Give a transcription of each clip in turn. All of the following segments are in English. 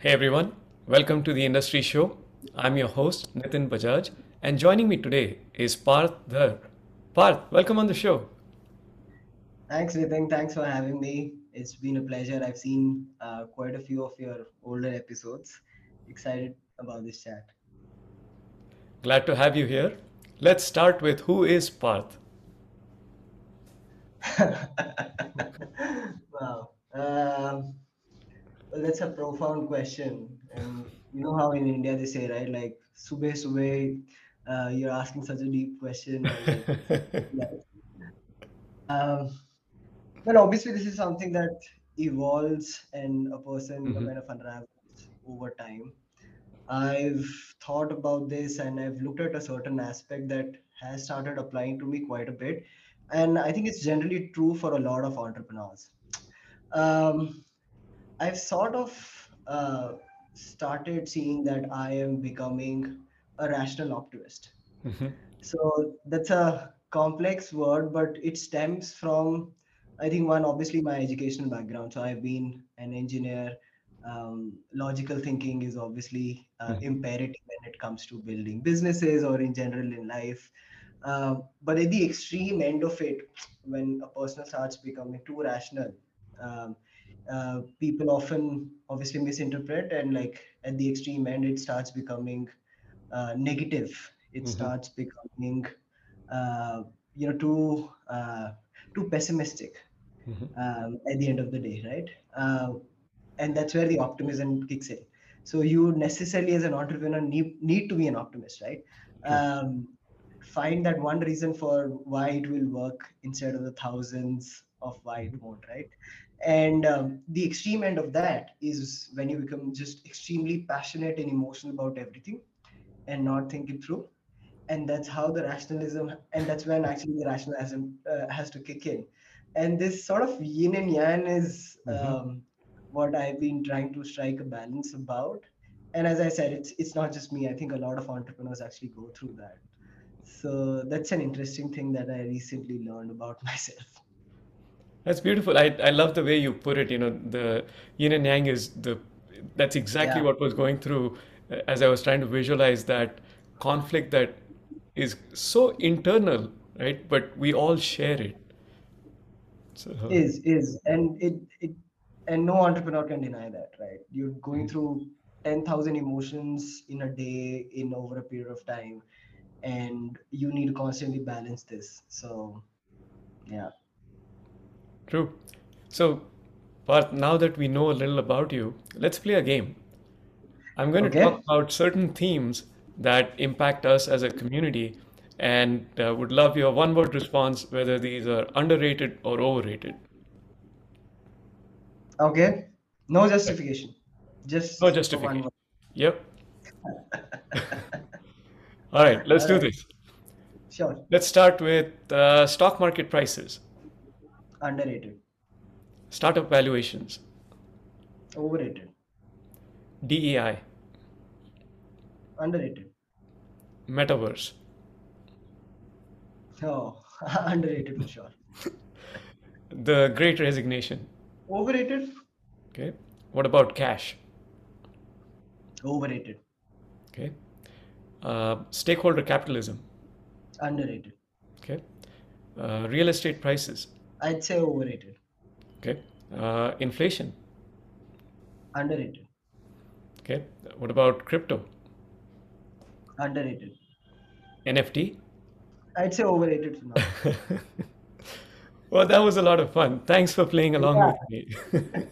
Hey everyone, welcome to the Industry Show. I'm your host, Nitin Bajaj, and joining me today is Paarth Dhar. Paarth, welcome on the show. Thanks, Nitin. Thanks for having me. It's been a pleasure. I've seen uh, quite a few of your older episodes. Excited about this chat. Glad to have you here. Let's start with who is Paarth? Wow. Um, that's a profound question. And you know how in India they say, right? Like, subhe subhe, uh, you're asking such a deep question. Like. Um, well, obviously, this is something that evolves and a person, Mhm, kind of unravels over time. I've thought about this and I've looked at a certain aspect that has started applying to me quite a bit. And I think it's generally true for a lot of entrepreneurs. Um, I've sort of uh, started seeing that I am becoming a rational optimist. mhm, So that's a complex word, but it stems from, I think, one, obviously my educational background. So I've been an engineer. Um, logical thinking is obviously uh, mhm, imperative when it comes to building businesses or in general in life. Um, but at the extreme end of it, when a person starts becoming too rational, um, uh, people often obviously misinterpret, and like at the extreme end, it starts becoming uh, negative. It mhm, starts becoming, uh, you know, too uh, too pessimistic mhm. um, at the end of the day, right? Uh, and that's where the optimism kicks in. So you necessarily, as an entrepreneur, need need to be an optimist, right? Um, find that one reason for why it will work instead of the thousands of why it Mhm, won't, right? And um, the extreme end of that is when you become just extremely passionate and emotional about everything and not think it through. And that's how the rationalism and that's when actually the rationalism uh, has to kick in. And this sort of yin and yang is mhm. um, what i've been trying to strike a balance about. And as i said it's it's not just me. I think a lot of entrepreneurs actually go through that. So that's an interesting thing that i recently learned about myself That's beautiful. I, I love the way you put it. You know, the yin and yang is the, that's exactly yeah what was going through uh, as I was trying to visualize that conflict that is so internal, right? But we all share it. So, is is and it it and no entrepreneur can deny that right you're going mhm. through 10000 emotions in a day in over a period of time and you need to constantly balance this so yeah True. So, Paarth, now that we know a little about you, let's play a game. I'm going to talk about certain themes that impact us as a community and uh, would love your one word response whether these are underrated or overrated. okay no Right. justification No just one justification. word Yep. All right, let's all do right this. sure Let's start with uh, stock market prices, underrated startup valuations, overrated DEI, underrated metaverse, oh underrated for sure the great resignation. overrated Okay. What about cash? overrated Okay. Uh, stakeholder capitalism. underrated Okay. Uh, real estate prices. I'd say overrated Okay. Uh, inflation. underrated Okay. What about crypto? underrated NFT? i'd say overrated for now Well, that was a lot of fun. Thanks for playing along yeah with me.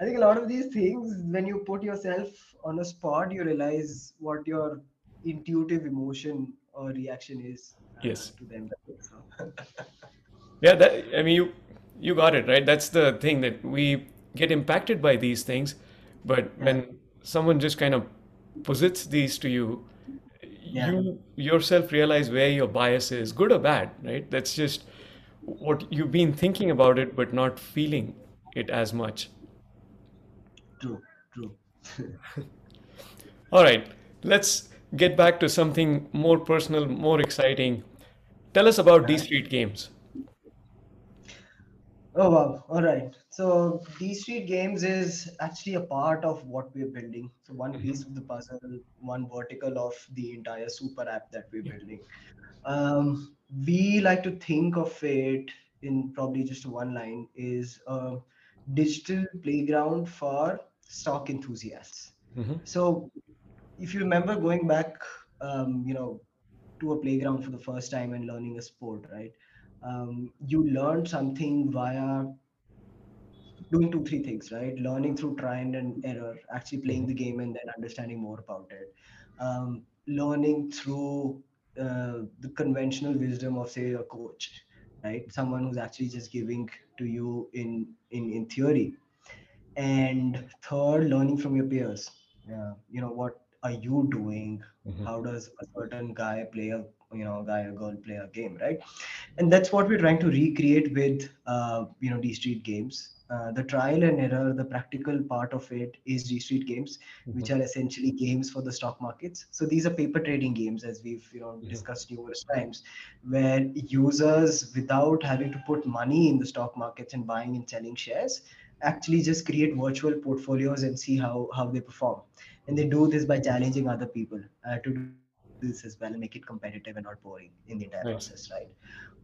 I think a lot of these things, when you put yourself on a spot, you realize what your intuitive emotion or reaction is uh, Yes. to them. Yeah, that I mean you you got it, right? That's the thing that we get impacted by these things, but when someone just kind of posits these to you, yeah, you yourself realize where your bias is, good or bad, right? That's just what you've been thinking about it, but not feeling it as much. true, true. All right, let's get back to something more personal, more exciting. Tell us about D Street Games. Oh wow! All right. So D Street Games is actually a part of what we're building. So one hmm piece of the puzzle, one vertical of the entire super app that we're Yeah. building. Um, we like to think of it in probably just one line is a digital playground for stock enthusiasts. hmm So if you remember going back, um, you know, to a playground for the first time and learning a sport, right? Um, you learn something via doing two three things right? Learning through trial and error actually playing the game and then understanding more about it. Um, learning through uh, the conventional wisdom of say a coach right? Someone who's actually just giving to you in in in theory. And third learning from your peers. Yeah you know what are you doing? Hmm how does a certain guy play a you know guy or girl play a game right and that's what we're trying to recreate with uh, you know D Street games. Uh, the trial and error, the practical part of it is D Street games, hmm which are essentially games for the stock markets. So these are paper trading games, as we've you know hmm discussed numerous times, where users, without having to put money in the stock markets and buying and selling shares, actually just create virtual portfolios and see how how they perform. And they do this by challenging other people uh, to do this as well and make it competitive and not boring in the entire process, right?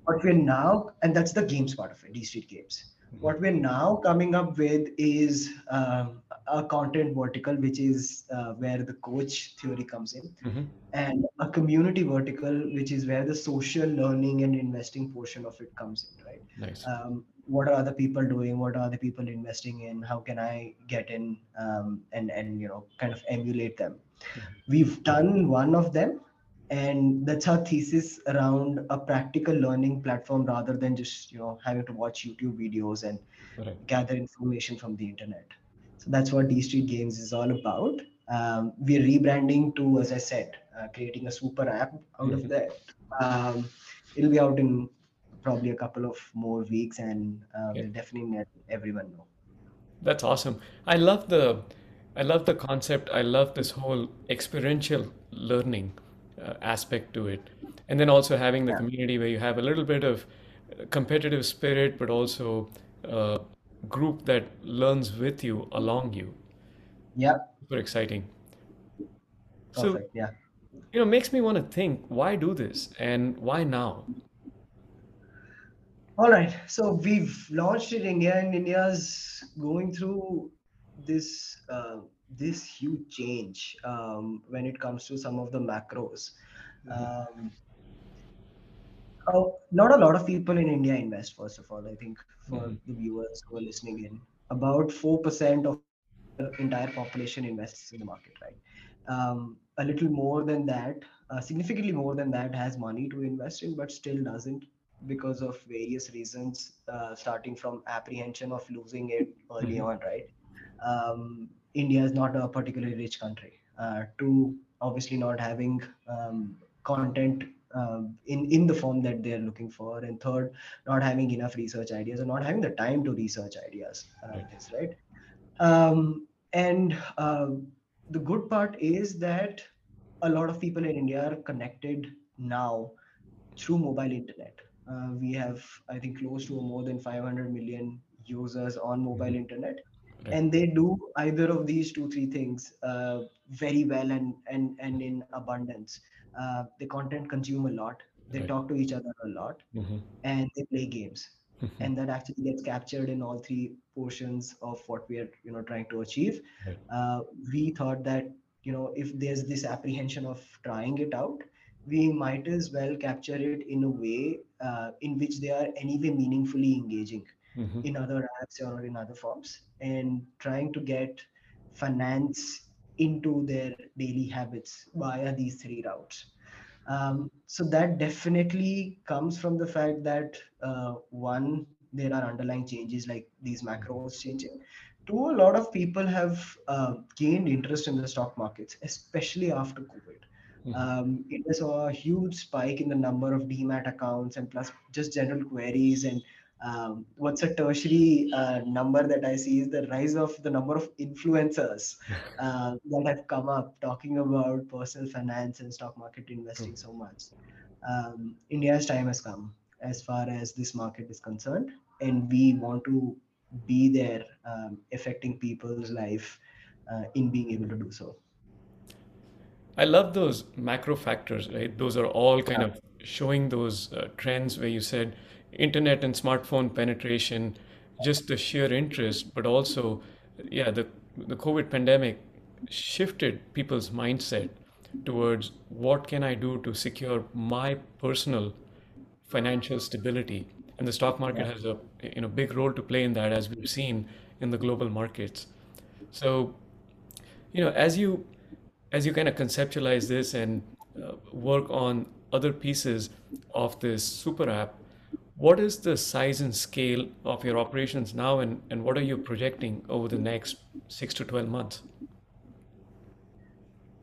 what we're now and that's the games part of it d street games. What hmm we're now coming up with is um, a content vertical which is uh, where the coach theory comes in hmm and a community vertical which is where the social learning and investing portion of it comes in right? Nice. um, what are other people doing? What are other people investing in? How can i get in um, and and you know kind of emulate them we've done one of them and that's our thesis around a practical learning platform rather than just you know having to watch youtube videos and Right. gather information from the internet so that's what d street games is all about um, we're rebranding to as i said uh, creating a super app out of hmm that um, it'll be out in probably a couple of more weeks and uh, Yeah. we'll definitely let everyone know That's awesome. I love the I love the concept. I love this whole experiential learning uh, aspect to it. And then also having the yeah community where you have a little bit of uh, competitive spirit, but also a group that learns with you, along you. yeah Super exciting. So, yeah you know, makes me want to think, why do this and why now? All right. So we've launched it in India, and India's going through this uh, this huge change um, when it comes to some of the macros. Mhm, Um, oh, not a lot of people in India invest. First of all, I think for mhm, the viewers who are listening in, about four percent of the entire population invests in the market, right? Um, a little more than that, uh, significantly more than that, has money to invest in, but still doesn't because of various reasons, uh, starting from apprehension of losing it early mhm, on, right? Um, India is not a particularly rich country. Uh, two, obviously not having um, content um, in in the form that they're looking for, and third, not having enough research ideas or not having the time to research ideas Right. right? Um, and um the good part is that a lot of people in India are connected now through mobile internet. Uh, we have, I think, close to more than 500 million users on mobile mhm, internet, Right. and they do either of these two, three things uh, very well and and and in abundance. Uh, they content consume a lot. They Right. talk to each other a lot mhm, and they play games mhm, and that actually gets captured in all three portions of what we are you know trying to achieve Right. uh, we thought that you know if there's this apprehension of trying it out we might as well capture it in a way uh, in which they are anyway meaningfully engaging mhm, in other apps or in other forms and trying to get finance into their daily habits via these three routes um, so that definitely comes from the fact that uh, one, there are underlying changes like these macros changing. Two, a lot of people have uh, gained interest in the stock markets, especially after COVID. mhm, Um, it saw a huge spike in the number of demat accounts and plus just general queries and um, what's a tertiary uh, number that I see is the rise of the number of influencers uh, that have come up talking about personal finance and stock market investing so much. Um, India's time has come as far as this market is concerned. and we want to be there um, affecting people's life uh, in being able to do so I love those macro factors, right? Those are all kind yeah of showing those uh, trends where you said internet and smartphone penetration, just the sheer interest, but also, yeah, the the COVID pandemic shifted people's mindset towards what can I do to secure my personal financial stability. And the stock market yeah has a you know big role to play in that, as we've seen in the global markets. So you know, as you as you kind of conceptualize this and uh, work on other pieces of this super app, what is the size and scale of your operations now, and, and what are you projecting over the next six to 12 months?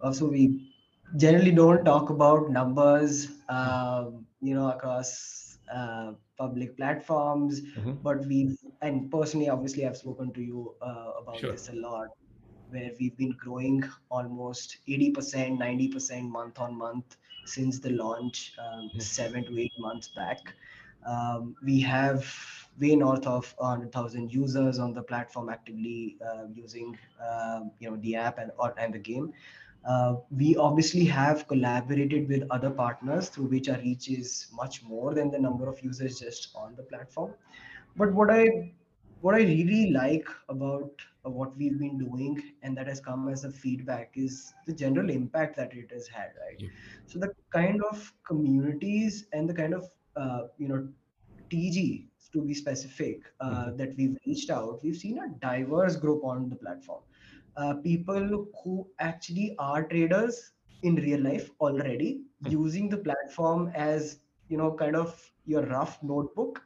also we generally don't talk about numbers um, you know across uh, public platforms hmm but we've and personally obviously i've spoken to you uh, about Sure. this a lot where we've been growing almost 80% 90% month on month since the launch um, Mhm. seven to eight months back um, we have way north of 100000 users on the platform actively uh, using um, you know the app and, or, and the game uh, we obviously have collaborated with other partners through which our reach is much more than the number of users just on the platform. But what I what I really like about uh, what we've been doing and that has come as a feedback is the general impact that it has had, right? Yep. So the kind of communities and the kind of uh, you know TG to be specific uh, Mhm. that we've reached out, we've seen a diverse group on the platform. Uh, people who actually are traders in real life already using the platform as you know kind of your rough notebook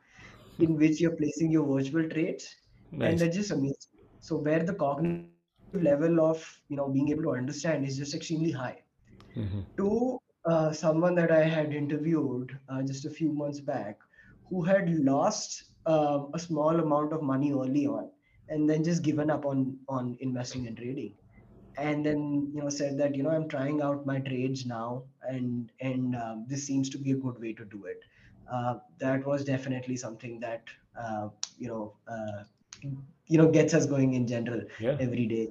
in which you're placing your virtual trades and Nice. that's just amazing so where the cognitive level of you know being able to understand is just extremely high. Hmm to uh, someone that I had interviewed uh, just a few months back who had lost um, a small amount of money early on and then just given up on on investing and trading. And then you know said that you know i'm trying out my trades now and and um, this seems to be a good way to do it. Uh, that was definitely something that uh, you know uh, you know gets us going in general Yeah. every day.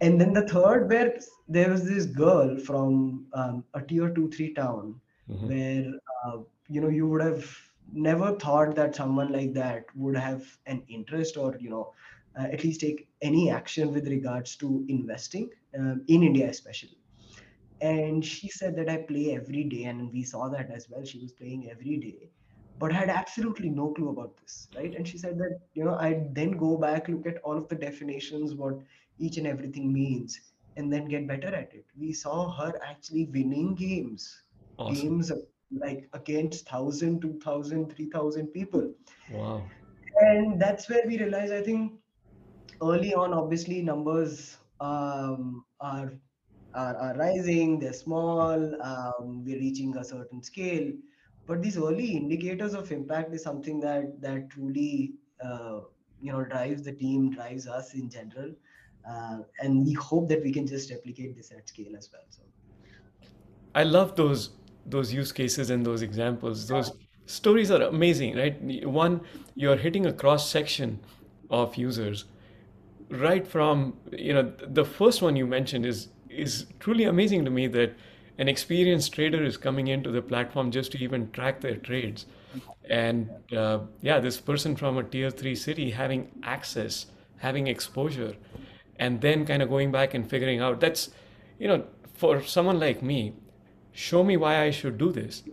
And then the third where there was this girl from um, a tier 2 3 town hmm where uh, you know you would have never thought that someone like that would have an interest or you know uh, at least take any action with regards to investing um, in india especially. And she said that i play every day and we saw that as well. She was playing every day but had absolutely no clue about this right and she said that you know I'd then go back look at all of the definitions what each and everything means and then get better at it we saw her actually winning games Awesome. games like against 1000 2000 3000 people Wow. and that's where we realized i think early on obviously numbers um, are are, are rising, they're small, um, we're reaching a certain scale. But these early indicators of impact is something that that truly uh, you know drives the team, drives us in general, uh, and we hope that we can just replicate this at scale as well. So I love those those use cases and those examples. Those stories are amazing, right? One, you're hitting a cross section of users right from you know the first one you mentioned is is truly amazing to me that an experienced trader is coming into the platform just to even track their trades. And uh, yeah this person from a tier 3 city having access having exposure and then kind of going back and figuring out that's you know for someone like me show me why i should do this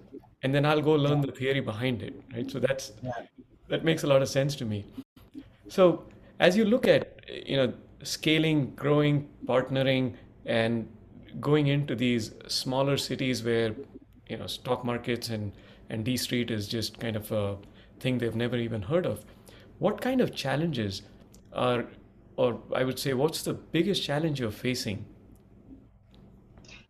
and then i'll go learn the theory behind it right? So that's that makes a lot of sense to me. So as you look at, you know, scaling, growing, partnering, and going into these smaller cities where, you know, stock markets and and D Street is just kind of a thing they've never even heard of. What kind of challenges are, or I would say, what's the biggest challenge you're facing?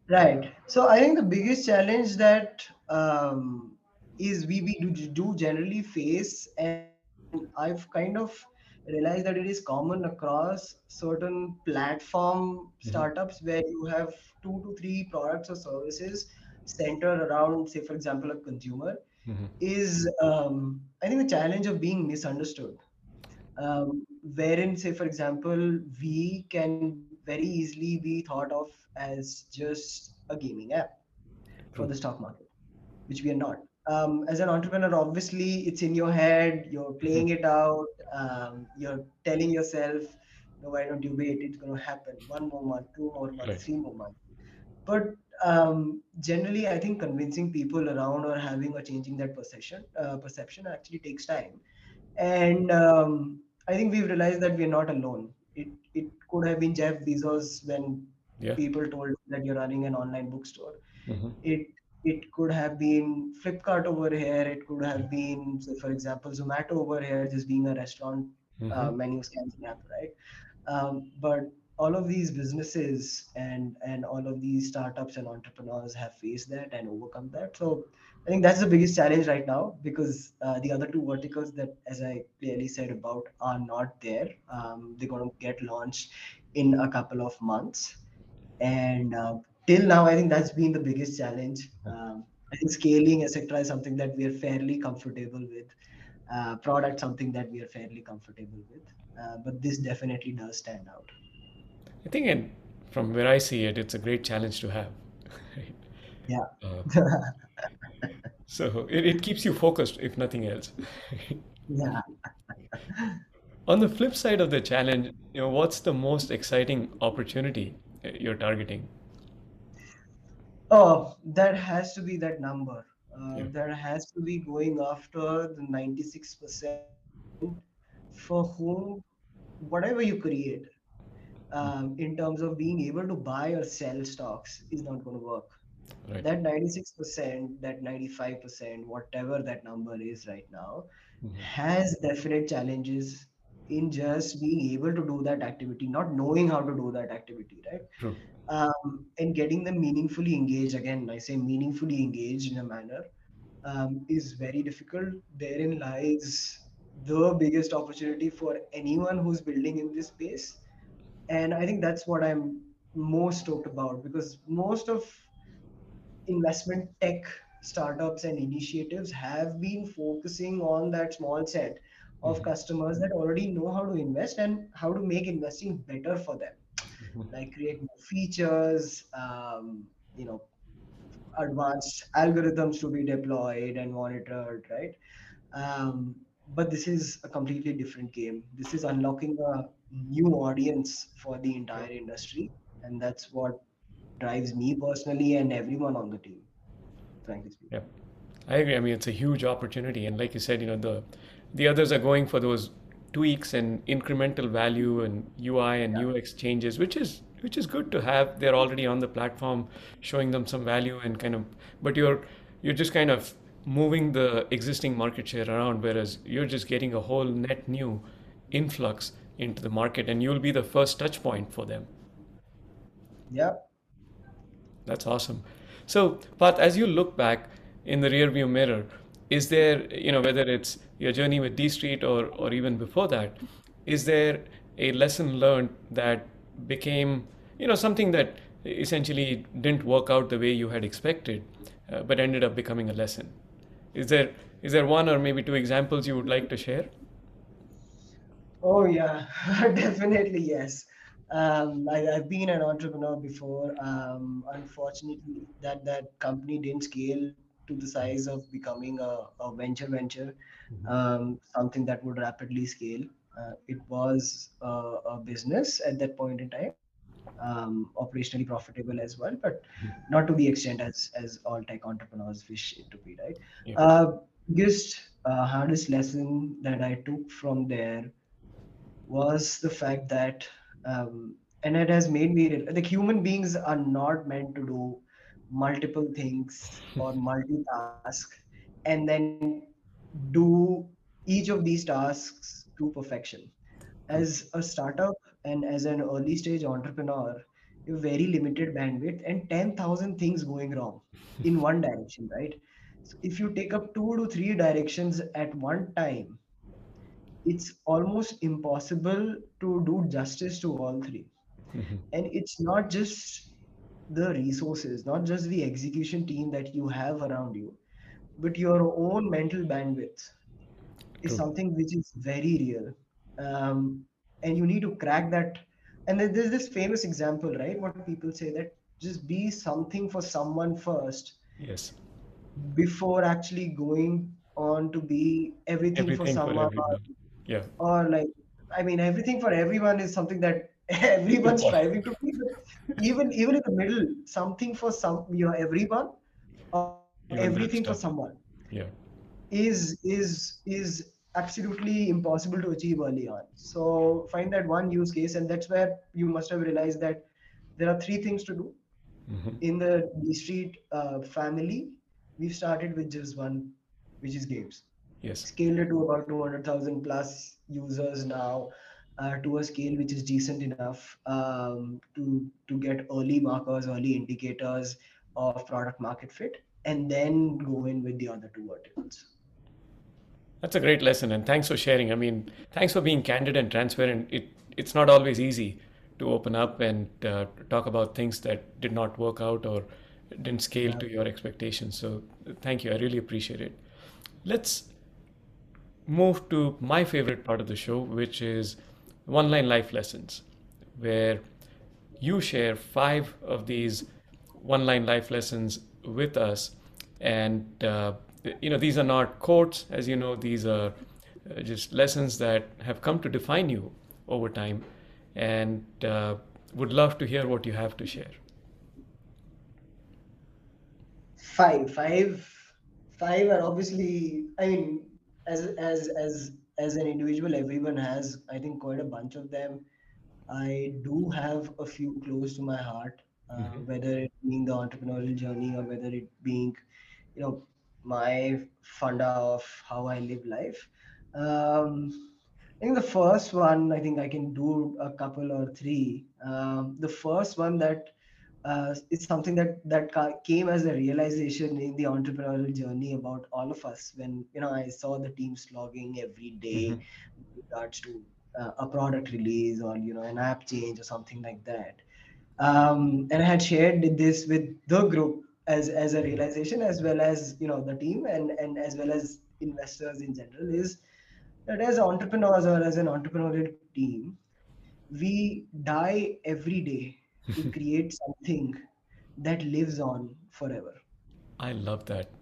right. So I think the biggest challenge that um, is we we do, do generally face, and I've kind of realized that it is common across certain platform hmm startups where you have two to three products or services centered around, say, for example, a consumer. hmm is um, I think the challenge of being misunderstood. Um, wherein, say, for example, we can very easily be thought of as just a gaming app for the stock market, which we are not. Um, as an entrepreneur, obviously, it's in your head, you're playing it out, um, you're telling yourself, no, why don't you wait? It's going to happen. One more month, two more months, Right. three more months but um, generally i think convincing people around or having or changing that perception uh, perception actually takes time and um, i think we've realized that we're not alone it it could have been jeff bezos when Yeah. people told that you're running an online bookstore hmm it it could have been Flipkart over here. It could have been, say, for example, Zomato over here, just being a restaurant uh, hmm menu scanning app, right? Um, but all of these businesses and and all of these startups and entrepreneurs have faced that and overcome that. So I think that's the biggest challenge right now because uh, the other two verticals that, as I clearly said about, are not there. Um, they're going to get launched in a couple of months and uh, till now i think that's been the biggest challenge um, i think scaling etc is something that we are fairly comfortable with uh, product something that we are fairly comfortable with uh, but this definitely does stand out I think, and from where I see it, it's a great challenge to have. Right. yeah Uh, so it, it keeps you focused, if nothing else. yeah On the flip side of the challenge, you know, what's the most exciting opportunity uh, you're targeting? Oh that has to be that number uh, Yeah. that has to be going after the 96% for whom whatever you create um, in terms of being able to buy or sell stocks is not going to work Right. that 96%, that 95%, whatever that number is right now, hmm has definite challenges in just being able to do that activity, not knowing how to do that activity, right? True. Um, and getting them meaningfully engaged. Again, I say meaningfully engaged in a manner um, is very difficult. Therein lies the biggest opportunity for anyone who's building in this space. And I think that's what I'm most stoked about because most of investment tech startups and initiatives have been focusing on that small set of hmm customers that already know how to invest and how to make investing better for them like create more features um, you know advanced algorithms to be deployed and monitored right? Um, but this is a completely different game. This is unlocking a new audience for the entire industry and that's what drives me personally and everyone on the team frankly Yeah. I agree. I mean, it's a huge opportunity, and like you said, you know, the the others are going for those tweaks and incremental value and UI and Yeah, UX changes, which is which is good to have. They're already on the platform, showing them some value and kind of, but you're you're just kind of moving the existing market share around, whereas you're just getting a whole net new influx into the market, and you'll be the first touch point for them. yeah. That's awesome. So, Paarth, as you look back in the rearview mirror, is there, you know, whether it's your journey with D Street or, or even before that, is there a lesson learned that became, you know, something that essentially didn't work out the way you had expected, uh, but ended up becoming a lesson? Is there is there one or maybe two examples you would like to share? Oh yeah, definitely yes. Um, I, I've been an entrepreneur before. Um, unfortunately, that that company didn't scale to the size of becoming a, a venture venture, um, something that would rapidly scale. Uh, it was a, a business at that point in time, um, operationally profitable as well, but not to the extent as as all tech entrepreneurs wish it to be, right? Yeah. Uh, biggest uh, hardest lesson that I took from there was the fact that um, and it has made me like human beings are not meant to do multiple things or multitask and then do each of these tasks to perfection. As a startup and as an early stage entrepreneur you have very limited bandwidth and 10000 things going wrong in one direction right? So if you take up two to three directions at one time it's almost impossible to do justice to all three. Mhm. and it's not just the resources not just the execution team that you have around you but your own mental bandwidth is True. something which is very real um, and you need to crack that and then there's this famous example right what people say that just be something for someone first Yes. before actually going on to be everything for Everything for someone or. Yeah. or like i mean everything for everyone is something that everyone's striving to be even even in the middle something for some you know everyone or Even everything for someone Yeah. is is is absolutely impossible to achieve early on. So find that one use case and that's where you must have realized that there are three things to do. Hmm in the D Street uh, family we've started with just one which is games. Yes. scaled it to about 200,000 plus users now uh, to a scale which is decent enough um, to to get early markers early indicators of product market fit and then go in with the other two verticals That's a great lesson, and thanks for sharing. I mean, thanks for being candid and transparent. It it's not always easy to open up and uh, talk about things that did not work out or didn't scale yeah to your expectations. So, thank you. I really appreciate it. Let's move to my favorite part of the show, which is one-line life lessons, where you share five of these one-line life lessons with us, and uh, you know these are not quotes, as you know, these are uh, just lessons that have come to define you over time, and uh, would love to hear what you have to share. five. Five. Five are obviously i mean as as as as an individual everyone has i think quite a bunch of them. I do have a few close to my heart uh, hmm whether it being the entrepreneurial journey or whether it being you know my funda of how i live life um I think the first one, I think I can do a couple or three. Um, the first one that uh, it's something that that came as a realization in the entrepreneurial journey about all of us when you know I saw the team slogging every day hmm with regards to uh, a product release or you know an app change or something like that. Um, and I had shared this with the group as as a realization as well as you know the team and and as well as investors in general is that as entrepreneurs or as an entrepreneurial team we die every day to create something that lives on forever I love that.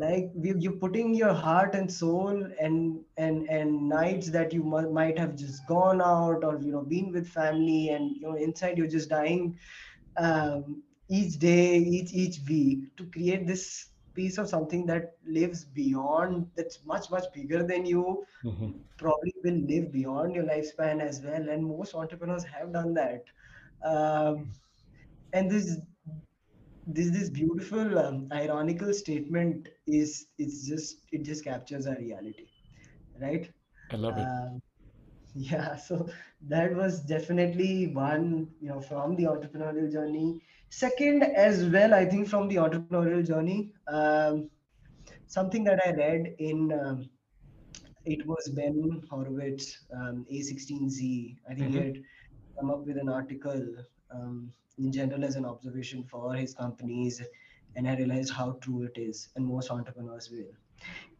Like you, you're putting your heart and soul and and and nights that you might have just gone out or you know been with family and you know inside you're just dying um, each day each each week to create this piece of something that lives beyond that's much much bigger than you hmm probably will live beyond your lifespan as well. And most entrepreneurs have done that. Um, and this this this beautiful um, ironical statement is it's just it just captures our reality right I love it. um, yeah so that was definitely one you know from the entrepreneurial journey second as well i think from the entrepreneurial journey um, something that i read in um, it was Ben Horowitz, um, A16Z. I think he hmm had come up with an article um, in general as an observation for his companies, and I realized how true it is, and most entrepreneurs will.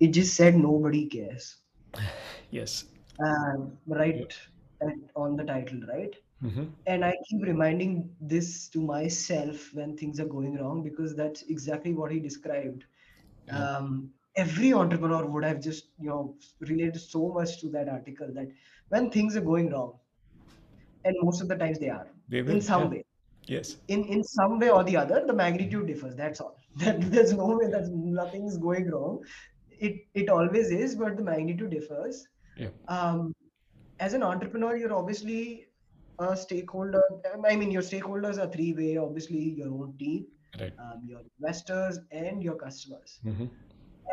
It just said nobody cares, Yes. um, right on the title, right? hmm And I keep reminding this to myself when things are going wrong because that's exactly what he described Yeah. um, every entrepreneur would have just you know related so much to that article that when things are going wrong and most of the times they are They in will. some Yeah. way Yes. in in some way or the other the magnitude differs that's all. That there's no way that nothing is going wrong. It it always is but the magnitude differs. Yeah. um, as an entrepreneur you're obviously a stakeholder i mean your stakeholders are three way obviously your own team Right. um, your investors and your customers. Hmm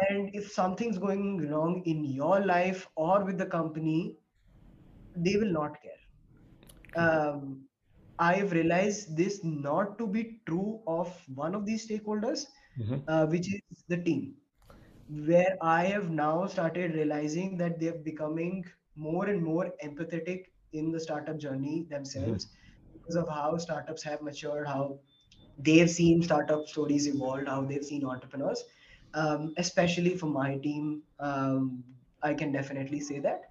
and if something's going wrong in your life or with the company they will not care. Um, i've realized this not to be true of one of these stakeholders hmm uh, which is the team where i have now started realizing that they're becoming more and more empathetic in the startup journey themselves because of how startups have matured how they've seen startup stories evolve, how they've seen entrepreneurs um, especially for my team. Um, I can definitely say that.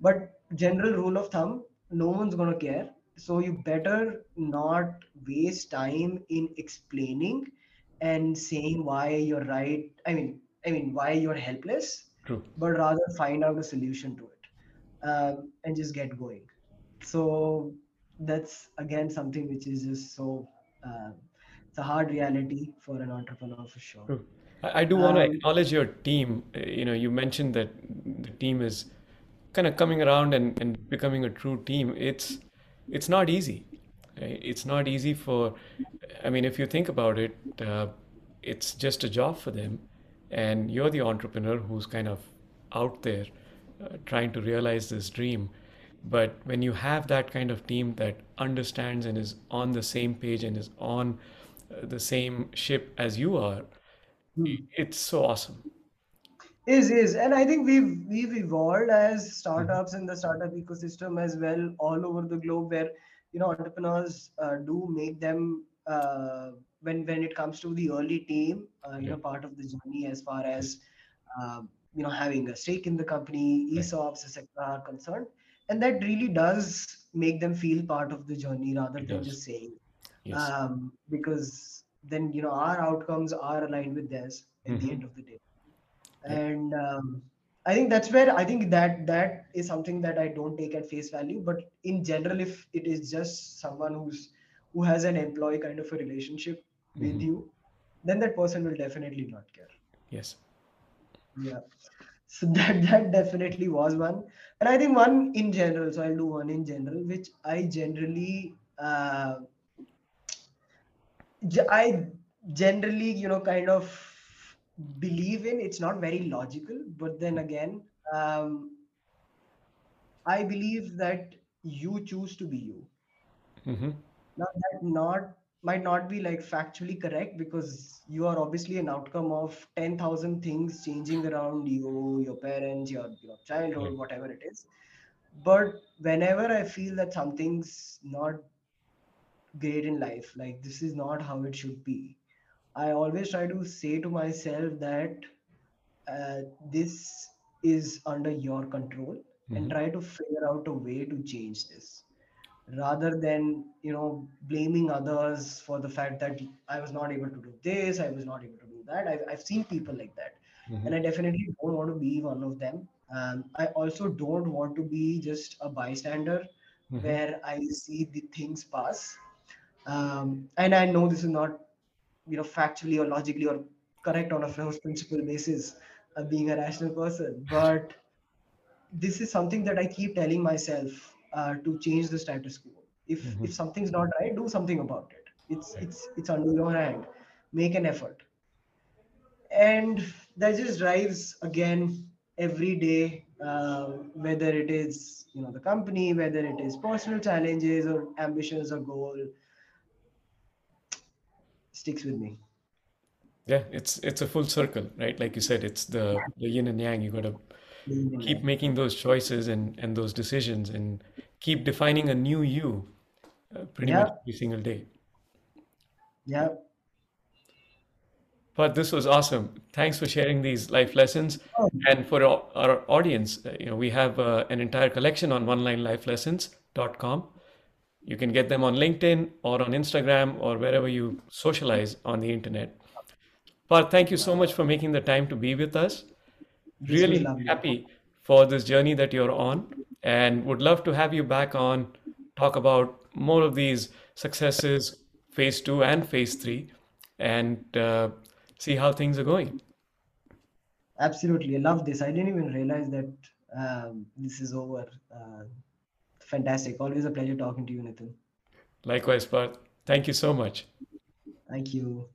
But general rule of thumb, no one's gonna care. So you better not waste time in explaining and saying why you're right. I mean, I mean why you're helpless, True. but rather find out a solution to it um, and just get going. So that's again something which is just so uh, it's a hard reality for an entrepreneur for sure. True. I, do want to Um, acknowledge your team. Uh, You know, you mentioned that the team is kind of coming around and, and becoming a true team. It's it's not easy. right? It's not easy for, I mean, if you think about it, uh, it's just a job for them, and you're the entrepreneur who's kind of out there uh, trying to realize this dream. But when you have that kind of team that understands and is on the same page and is on uh, the same ship as you are, hmm. it's so awesome. Is is, and I think we've we've evolved as Mhm. startups in the startup ecosystem as well, all over the globe, where you know entrepreneurs uh, do make them uh, when when it comes to the early team, uh, you Yeah, know, part of the journey as far as um, you know having a stake in the company. ESOPs, etc. are concerned, and that really does make them feel part of the journey rather It than does. just saying, Yes. um, because then you know our outcomes are aligned with theirs at the hmm end of the day. And um, i think that's where i think that that is something that i don't take at face value but in general if it is just someone who's who has an employee kind of a relationship with hmm you then that person will definitely not care. Yes. yeah. So that that definitely was one. And i think one in general so i'll do one in general which i generally uh, I generally, you know, kind of believe in. It's not very logical, but then again, um, I believe that you choose to be you. hmm Now that not might not be like factually correct because you are obviously an outcome of 10,000 things changing around you, your parents, your, your childhood, Right. whatever it is. But whenever I feel that something's not great in life, like this is not how it should be, I always try to say to myself that uh, this is under your control and hmm try to figure out a way to change this. Rather than you know blaming others for the fact that I was not able to do this, I was not able to do that. I've, I've seen people like that, hmm and I definitely don't want to be one of them. Um, I also don't want to be just a bystander hmm where I see the things pass. Um, and I know this is not you know factually or logically or correct on a first principle basis uh, being a rational person. But this is something that i keep telling myself uh, to change the status quo. If hmm if something's not right do something about it. It's Right. it's it's under your hand. Make an effort. And that just drives again every day uh, whether it is you know the company whether it is personal challenges or ambitions or goal sticks with me Yeah, it's it's a full circle, right? Like you said, it's the the yin and yang. You got to keep making those choices and and those decisions and keep defining a new you uh, pretty much every single day. yeah. But this was awesome. Thanks for sharing these life lessons. Oh, And for our, our audience, uh, you know, we have uh, an entire collection on onelifelessons.com. You can get them on LinkedIn or on Instagram or wherever you socialize on the internet. But thank you so much for making the time to be with us. Really happy for this journey that you're on and would love to have you back on, talk about more of these successes, phase two and phase three, and uh, see how things are going. Absolutely. I love this. I didn't even realize that um, this is over. Uh, fantastic. Always a pleasure talking to you, Nitin. Likewise, Paarth. Thank you so much. Thank you.